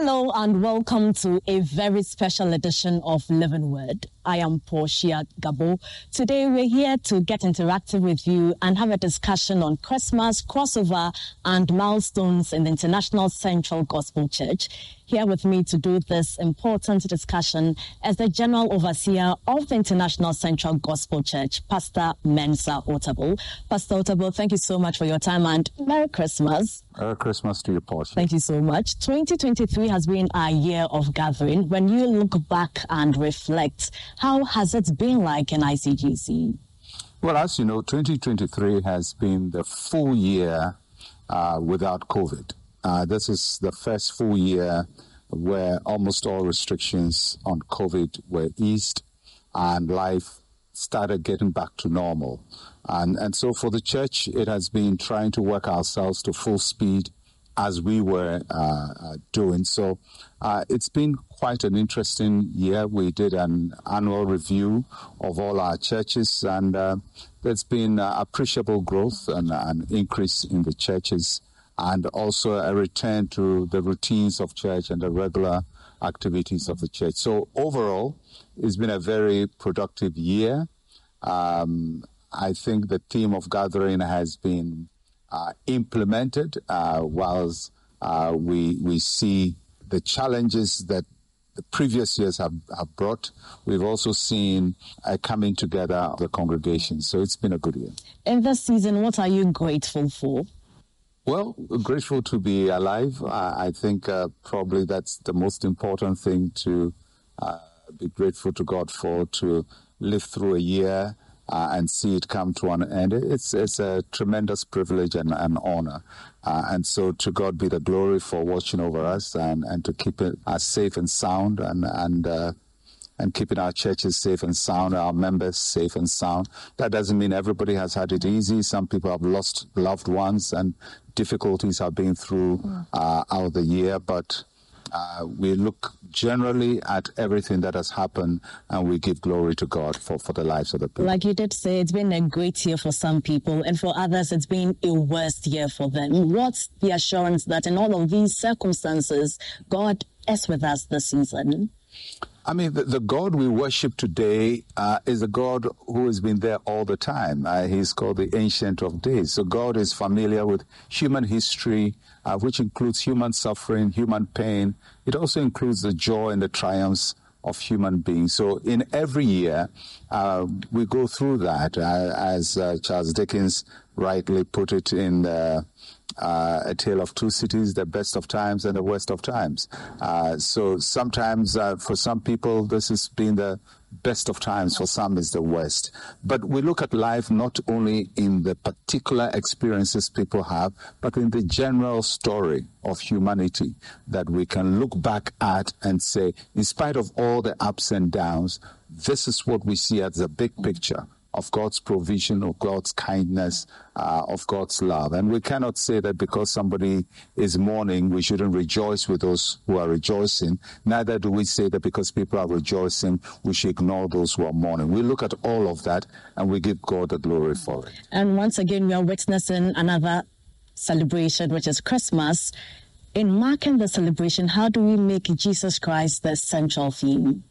Hello and welcome to a very special edition of Living Word. I am Portia Gabo. Today we're here to get interactive with you and have a discussion on Christmas, crossover, and milestones in the International Central Gospel Church. Here with me to do this important discussion is the General Overseer of the International Central Gospel Church, Pastor Mensa Otabil. Pastor Otabil, thank you so much for your time and Merry Christmas. Merry Christmas to you, Portia. Thank you so much. 2023 has been a year of gathering. When you look back and reflect, how has it been like in ICGC? Well, as you know, 2023 has been the full year uh, without COVID. Uh, this is the first full year where almost all restrictions on COVID were eased and life started getting back to normal. And, and so for the church, it has been trying to work ourselves to full speed as we were uh, uh doing. So uh, it's been quite an interesting year. We did an annual review of all our churches, and uh, there's been uh, appreciable growth and an increase in the churches and also a return to the routines of church and the regular activities of the church. So overall, it's been a very productive year. Um, I think the theme of gathering has been uh, implemented, uh, whilst uh, we we see the challenges that the previous years have, have brought. We've also seen a coming together of the congregation. So it's been a good year. In this season, what are you grateful for? Well, grateful to be alive. I, I think uh, probably that's the most important thing to uh, be grateful to God for, to live through a year uh, and see it come to an end. It's, it's a tremendous privilege and an honor. Uh, and so to God be the glory for watching over us and, and to keep us safe and sound and, and uh, and keeping our churches safe and sound, our members safe and sound. That doesn't mean everybody has had it easy. Some people have lost loved ones and difficulties have been through uh, out the year, but uh, we look generally at everything that has happened and we give glory to God for, for the lives of the people. Like you did say, it's been a great year for some people, and for others, it's been a worst year for them. What's the assurance that in all of these circumstances, God is with us this season? I mean, the, the, God we worship today uh, is a God who has been there all the time. Uh, he's called the Ancient of Days. So God is familiar with human history, uh, which includes human suffering, human pain. It also includes the joy and the triumphs of human beings. So in every year, uh, we go through that, uh, as uh, Charles Dickens rightly put it in the uh, a tale of two cities, the best of times and the worst of times. Uh, so sometimes uh, for some people, this has been the best of times, for some is the worst. But we look at life not only in the particular experiences people have, but in the general story of humanity that we can look back at and say, in spite of all the ups and downs, this is what we see as the big picture of God's provision, of God's kindness, uh, of God's love. And we cannot say that because somebody is mourning, we shouldn't rejoice with those who are rejoicing. Neither do we say that because people are rejoicing, we should ignore those who are mourning. We look at all of that and we give God the glory for it. And once again, we are witnessing another celebration, which is Christmas. In marking the celebration, how do we make Jesus Christ the central theme?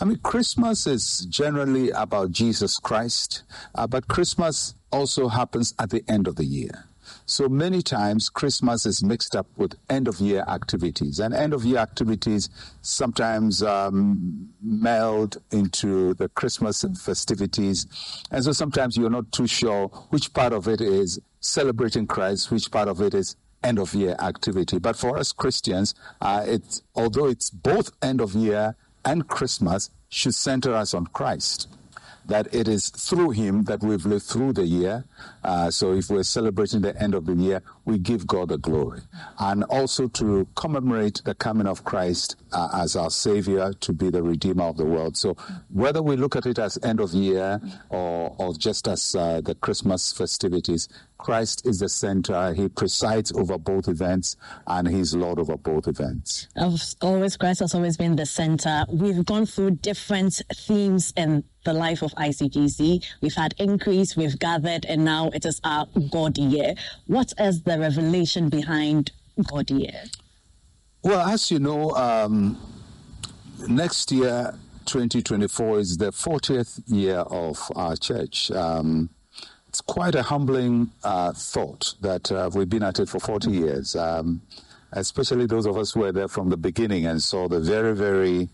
I mean, Christmas is generally about Jesus Christ, uh, but Christmas also happens at the end of the year. So many times Christmas is mixed up with end of year activities, and end of year activities sometimes um, meld into the Christmas festivities. And so sometimes you're not too sure which part of it is celebrating Christ, which part of it is end of year activity. But for us Christians, uh, it's, although it's both end of year and Christmas should center us on Christ. That it is through Him that we've lived through the year. Uh, so if we're celebrating the end of the year, we give God the glory. And also to commemorate the coming of Christ uh, as our Savior, to be the Redeemer of the world. So whether we look at it as end of year or, or just as uh, the Christmas festivities, Christ is the center. He presides over both events and he's Lord over both events. always, Christ has always been the center. We've gone through different themes in the life of ICGC. We've had increase, we've gathered, and now it is our God year. What is the revelation behind God year? Well, as you know, um, next year, 2024, is the 40th year of our church. Um, it's quite a humbling uh, thought that uh, we've been at it for 40 years, um, especially those of us who were there from the beginning and saw the very, very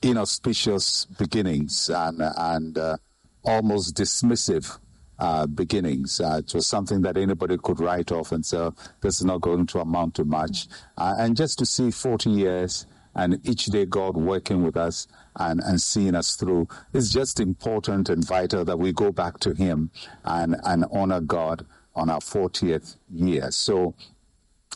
inauspicious beginnings and, and uh, almost dismissive uh, beginnings. Uh, it was something that anybody could write off and say, this is not going to amount to much. Uh, and just to see 40 years and each day God working with us and, and seeing us through is just important and vital that we go back to Him and, and honor God on our 40th year. So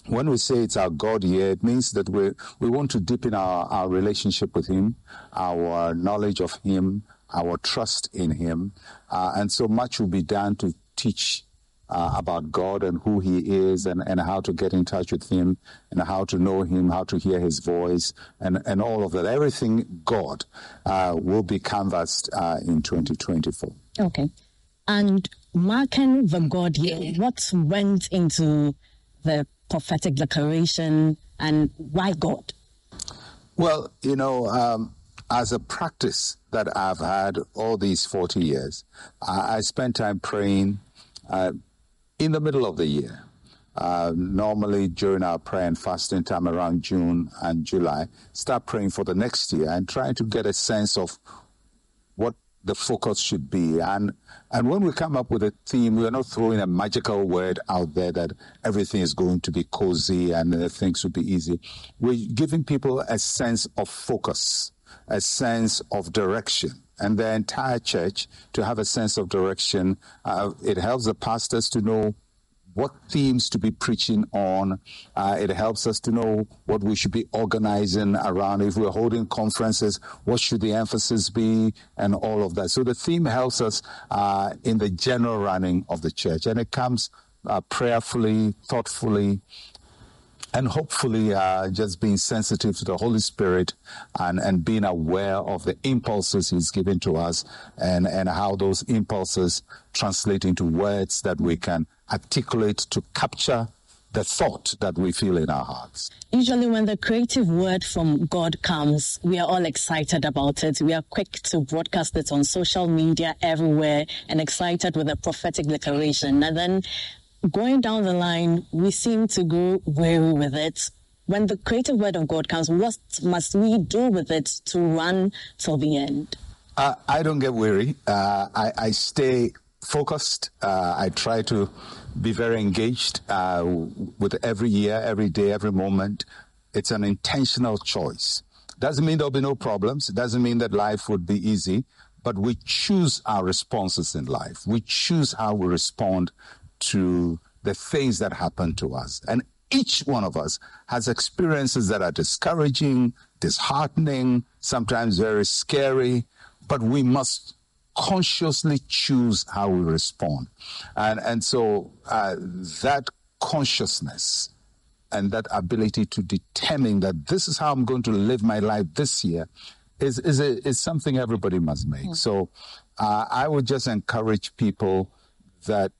when we say it's our God year, it means that we we want to deepen our, our relationship with Him, our knowledge of Him, our trust in Him. Uh, and so much will be done to teach uh, about God and who He is and, and how to get in touch with Him and how to know Him, how to hear His voice, and, and all of that. Everything God uh, will be canvassed uh, in 2024. Okay. And marking the God what went into the prophetic declaration and why God? Well, you know, um, as a practice that I've had all these 40 years, I, I spend time praying uh, in the middle of the year. Uh, normally during our prayer and fasting time around June and July, start praying for the next year and trying to get a sense of what the focus should be. And and when we come up with a theme, we are not throwing a magical word out there that everything is going to be cozy and uh, things will be easy. We're giving people a sense of focus, a sense of direction. And the entire church to have a sense of direction. Uh, it helps the pastors to know what themes to be preaching on. Uh, it helps us to know what we should be organizing around. If we're holding conferences, what should the emphasis be, and all of that. So the theme helps us uh, in the general running of the church, and it comes uh, prayerfully, thoughtfully, and hopefully uh, just being sensitive to the Holy Spirit and, and being aware of the impulses He's given to us and, and how those impulses translate into words that we can articulate to capture the thought that we feel in our hearts. Usually, when the creative word from God comes, we are all excited about it. We are quick to broadcast it on social media everywhere and excited with a prophetic declaration. And then going down the line, we seem to go weary with it. When the creative word of God comes, what must we do with it to run till the end? Uh, I don't get weary. Uh, I, I, stay focused. Uh, I try to be very engaged uh, with every year, every day, every moment. It's an intentional choice. Doesn't mean there'll be no problems. It doesn't mean that life would be easy, but we choose our responses in life. We choose how we respond to the things that happen to us. And each one of us has experiences that are discouraging, disheartening, sometimes very scary, but we must consciously choose how we respond. And, and so uh, that consciousness and that ability to determine that this is how I'm going to live my life this year is, is, a, is something everybody must make. Mm. So uh, I would just encourage people that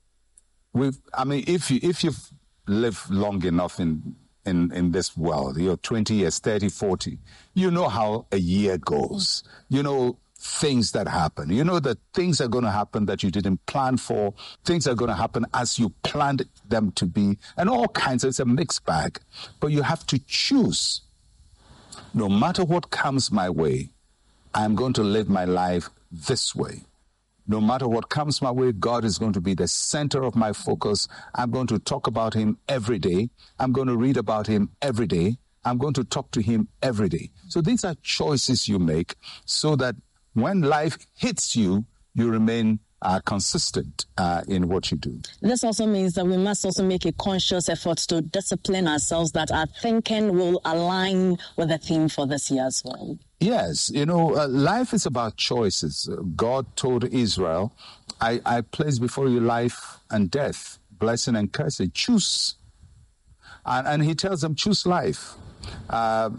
we've, I mean, if you, if you've lived long enough in, in, in this world, you're 20 years, 30, 40, you know how a year goes. You know things that happen. You know that things are going to happen that you didn't plan for. Things are going to happen as you planned them to be, and all kinds. Of, it's a mixed bag. But you have to choose. No matter what comes my way, I'm going to live my life this way. No matter what comes my way, God is going to be the center of my focus. I'm going to talk about Him every day. I'm going to read about Him every day. I'm going to talk to Him every day. So these are choices you make so that when life hits you, you remain uh, consistent uh, in what you do. This also means that we must also make a conscious effort to discipline ourselves that our thinking will align with the theme for this year as well. Yes, you know, uh, life is about choices. God told Israel, I, I place before you life and death, blessing and cursing. Choose. And, and he tells them, choose life. Uh,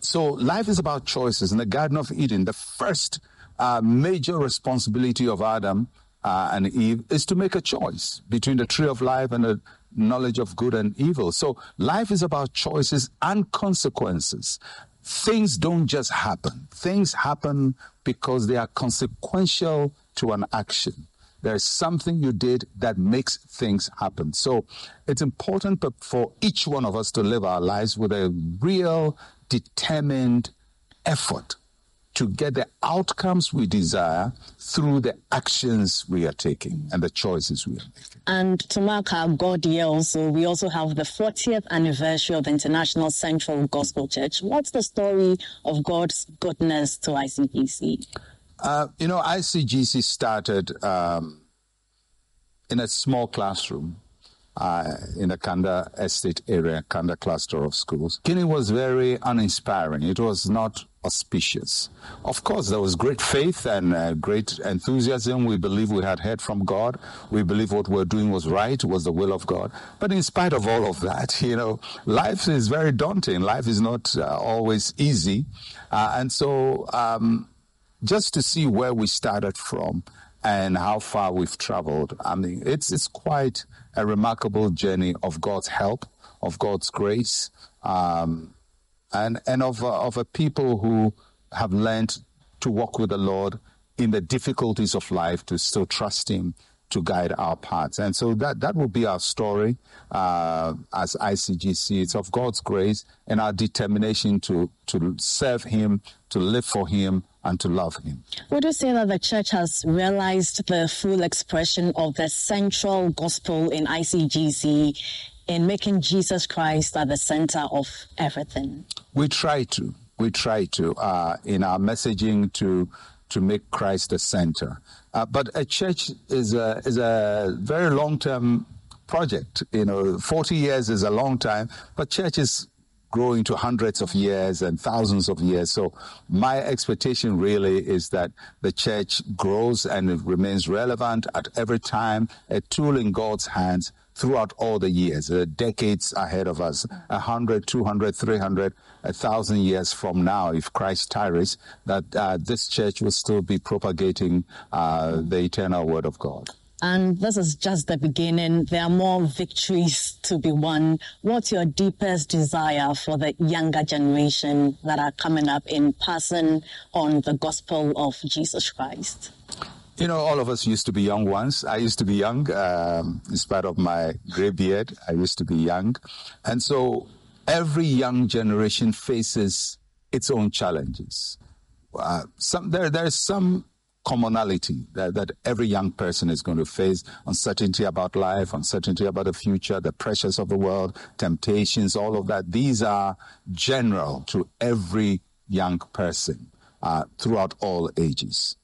so life is about choices. In the Garden of Eden, the first uh, major responsibility of Adam uh, and Eve is to make a choice between the tree of life and the, knowledge of good and evil. So life is about choices and consequences. Things don't just happen. Things happen because they are consequential to an action. There's something you did that makes things happen. So it's important for each one of us to live our lives with a real, determined effort to get the outcomes we desire through the actions we are taking and the choices we are making. And to mark our God year also, we also have the 40th anniversary of the International Central Gospel Church. What's the story of God's goodness to ICGC? Uh, you know, ICGC started um, in a small classroom uh, in the Kanda estate area, Kanda cluster of schools. Beginning was very uninspiring. It was not auspicious. Of course, there was great faith and uh, great enthusiasm. We believe we had heard from God. We believe what we we're doing was right, was the will of God. But in spite of all of that, you know, life is very daunting. Life is not uh, always easy. Uh, and so, um, just to see where we started from and how far we've traveled, I mean, it's, it's quite a remarkable journey of God's help, of God's grace, um, and and of uh, of a people who have learned to walk with the Lord in the difficulties of life, to still trust Him to guide our paths. And so that that will be our story uh, as ICGC. It's of God's grace and our determination to to serve Him, to live for Him, and to love Him. Would you say that the church has realized the full expression of the central gospel in ICGC in making Jesus Christ at the center of everything? We try to. We try to uh, in our messaging to to make Christ the center. Uh, but a church is a is a very long term project. You know, forty years is a long time, but church is growing to hundreds of years and thousands of years. So my expectation really is that the church grows and it remains relevant at every time, a tool in God's hands throughout all the years, uh, decades ahead of us, 100, 200, 300, 1,000 years from now, if Christ tarries, that uh, this church will still be propagating uh, the eternal word of God. And this is just the beginning. There are more victories to be won. What's your deepest desire for the younger generation that are coming up in passing on the gospel of Jesus Christ? You know, all of us used to be young once. I used to be young, um, in spite of my gray beard. I used to be young. And so every young generation faces its own challenges. Uh, some, there, there's some commonality that, that every young person is going to face uncertainty about life, uncertainty about the future, the pressures of the world, temptations, all of that. These are general to every young person uh, throughout all ages.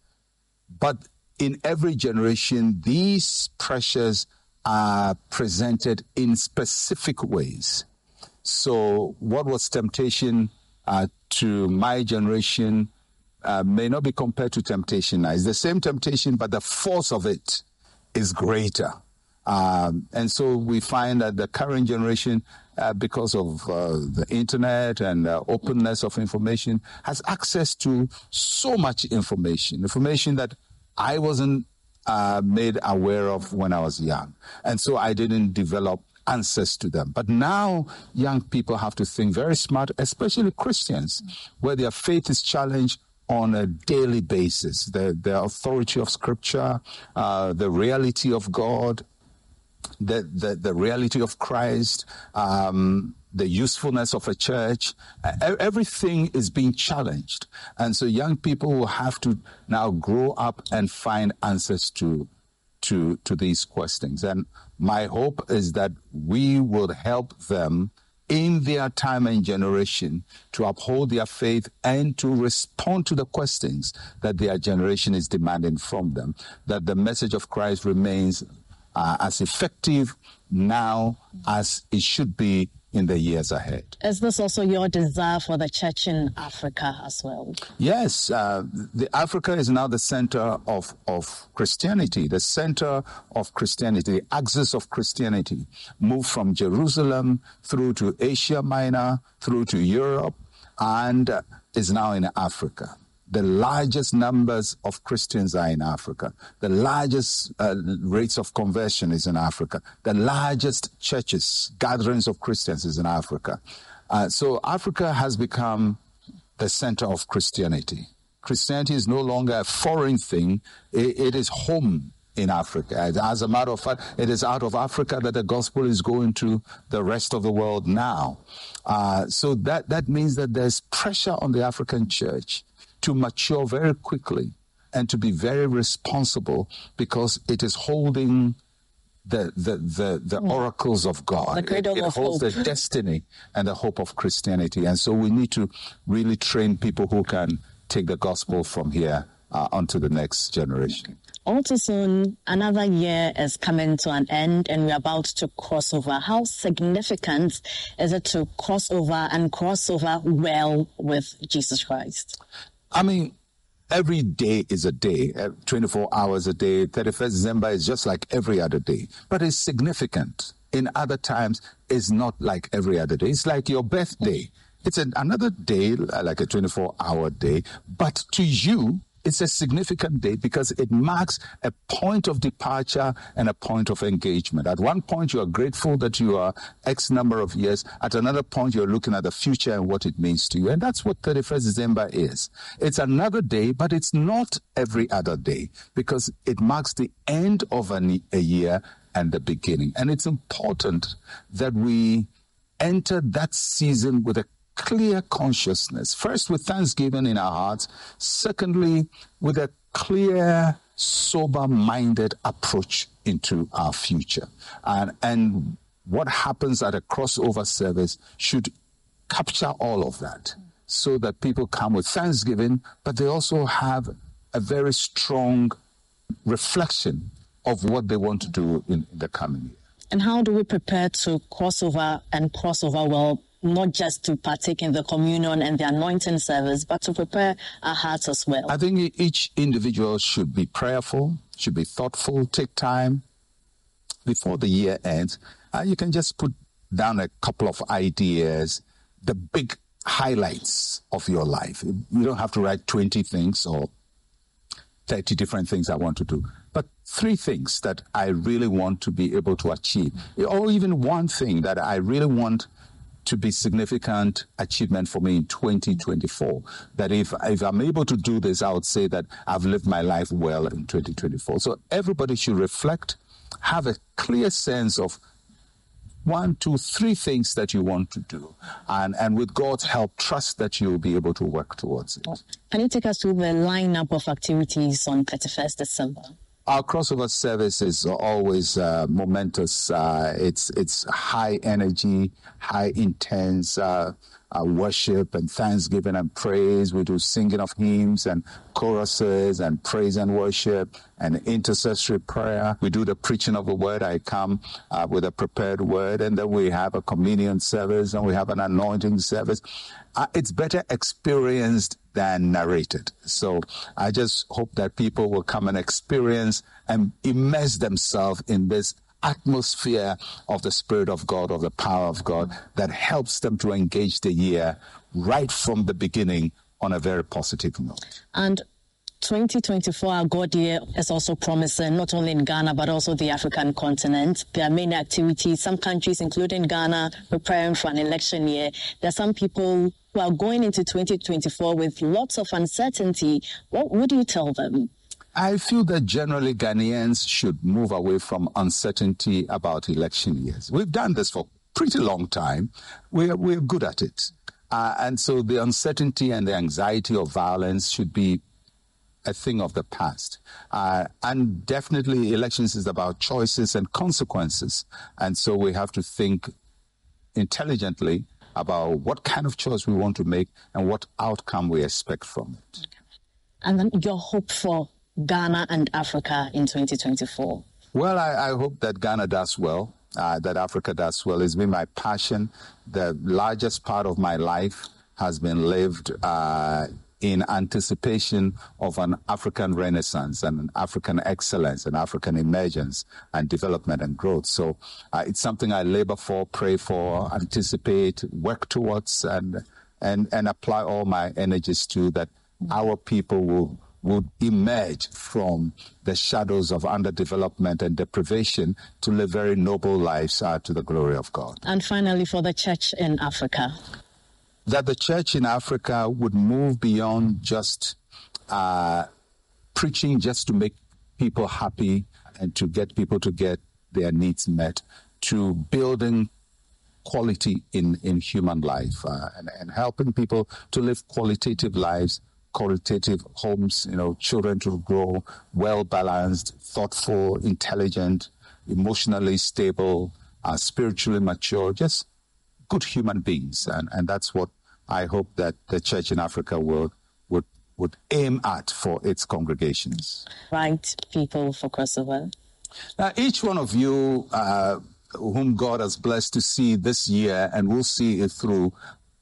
But in every generation, these pressures are presented in specific ways. So, what was temptation uh, to my generation uh, may not be compared to temptation. It's the same temptation, but the force of it is greater. Um, and so we find that the current generation, uh, because of uh, the internet and uh, openness of information, has access to so much information, information that I wasn't uh, made aware of when I was young. And so I didn't develop answers to them. But now young people have to think very smart, especially Christians, where their faith is challenged on a daily basis. The, the authority of Scripture, uh, the reality of God, the, the, the reality of Christ, um, the usefulness of a church, everything is being challenged. And so young people will have to now grow up and find answers to, to, to these questions. And my hope is that we will help them in their time and generation to uphold their faith and to respond to the questions that their generation is demanding from them. That the message of Christ remains uh, as effective now as it should be in the years ahead. Is this also your desire for the church in Africa as well? Yes, uh, the Africa is now the center of, of Christianity, the center of Christianity, the axis of Christianity, moved from Jerusalem through to Asia Minor, through to Europe, and uh, is now in Africa. The largest numbers of Christians are in Africa. The largest uh, rates of conversion is in Africa. The largest churches, gatherings of Christians is in Africa. Uh, so Africa has become the center of Christianity. Christianity is no longer a foreign thing. it, it is home in Africa. As a matter of fact, it is out of Africa that the gospel is going to the rest of the world now. Uh, so that, that means that there's pressure on the African church to mature very quickly and to be very responsible because it is holding the the the, the mm. oracles of God. The it, it of holds hope. the destiny and the hope of Christianity. And so we need to really train people who can take the gospel from here uh, onto the next generation. All too soon, another year is coming to an end and we're about to cross over. How significant is it to cross over and cross over well with Jesus Christ? I mean, every day is a day, uh, 24 hours a day. 31st December is just like every other day, but it's significant. In other times, it's not like every other day. It's like your birthday. It's an, another day, like a 24 hour day, but to you, it's a significant date because it marks a point of departure and a point of engagement. At one point, you are grateful that you are X number of years. At another point, you're looking at the future and what it means to you. And that's what 31st December is. It's another day, but it's not every other day because it marks the end of an, a year and the beginning. And it's important that we enter that season with a clear consciousness. First, with thanksgiving in our hearts. Secondly, with a clear, sober minded approach into our future. And, and what happens at a crossover service should capture all of that so that people come with thanksgiving, but they also have a very strong reflection of what they want to do in the coming year. And how do we prepare to cross over and cross over well not just to partake in the communion and the anointing service, but to prepare our hearts as well. I think each individual should be prayerful, should be thoughtful, take time before the year ends. Uh, you can just put down a couple of ideas, the big highlights of your life. You don't have to write 20 things or 30 different things I want to do, but three things that I really want to be able to achieve, or even one thing that I really want to be significant achievement for me in 2024. That if, if I'm able to do this, I would say that I've lived my life well in 2024. So everybody should reflect, have a clear sense of one, two, three things that you want to do. And, and with God's help, trust that you'll be able to work towards it. Can you take us through the lineup of activities on 31st December? Our crossover service is always uh, momentous. Uh, it's it's high energy, high intense uh, uh, worship and thanksgiving and praise. We do singing of hymns and choruses and praise and worship and intercessory prayer. We do the preaching of the word. I come uh, with a prepared word, and then we have a communion service and we have an anointing service. Uh, it's better experienced than narrated. So I just hope that people will come and experience and immerse themselves in this atmosphere of the Spirit of God, of the power of God, that helps them to engage the year right from the beginning on a very positive note. And 2024, our God year is also promising, not only in Ghana, but also the African continent. There are many activities. Some countries, including Ghana, preparing for an election year. There are some people who are going into 2024 with lots of uncertainty. What would you tell them? I feel that generally Ghanaians should move away from uncertainty about election years. We've done this for pretty long time. We're, we're good at it. Uh, and so the uncertainty and the anxiety of violence should be a thing of the past. Uh, and definitely, elections is about choices and consequences. And so we have to think intelligently about what kind of choice we want to make and what outcome we expect from it. And then your hope for Ghana and Africa in 2024? Well, I, I hope that Ghana does well, uh, that Africa does well. It's been my passion. The largest part of my life has been lived uh, in anticipation of an African renaissance and an African excellence and African emergence and development and growth. So uh, it's something I labor for, pray for, anticipate, work towards, and and and apply all my energies to that our people will would emerge from the shadows of underdevelopment and deprivation to live very noble lives uh, to the glory of God. And finally, for the church in Africa. That the church in Africa would move beyond just uh, preaching just to make people happy and to get people to get their needs met, to building quality in, in human life uh, and, and helping people to live qualitative lives qualitative homes, you know, children to grow well balanced, thoughtful, intelligent, emotionally stable, uh, spiritually mature, just good human beings. And, and that's what I hope that the church in Africa will, would, would aim at for its congregations. Right people for crossover. Now, each one of you, uh, whom God has blessed to see this year and will see it through,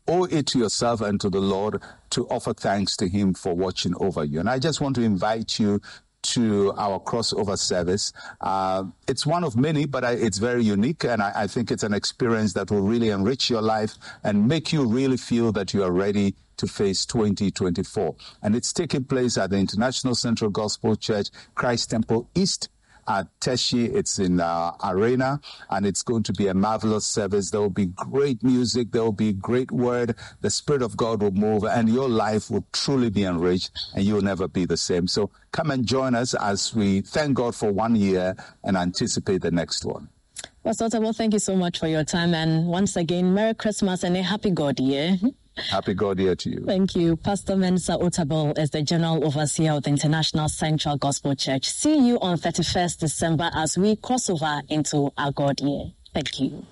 owe it to yourself and to the Lord to offer thanks to Him for watching over you. And I just want to invite you to our crossover service. Uh, it's one of many, but I, it's very unique, and I, I, think it's an experience that will really enrich your life and make you really feel that you are ready to face 2024. And it's taking place at the International Central Gospel Church, Christ Temple East at Teshie. It's in uh, Arena, and it's going to be a marvelous service. There will be great music. There will be great word. The Spirit of God will move, and your life will truly be enriched, and you'll never be the same. So come and join us as we thank God for one year and anticipate the next one. Well, thank you so much for your time. And once again, Merry Christmas and a happy God year. Happy God year to you. Thank you. Pastor Mensa Otabil is the General Overseer of the International Central Gospel Church. See you on 31st December as we cross over into our God year. Thank you.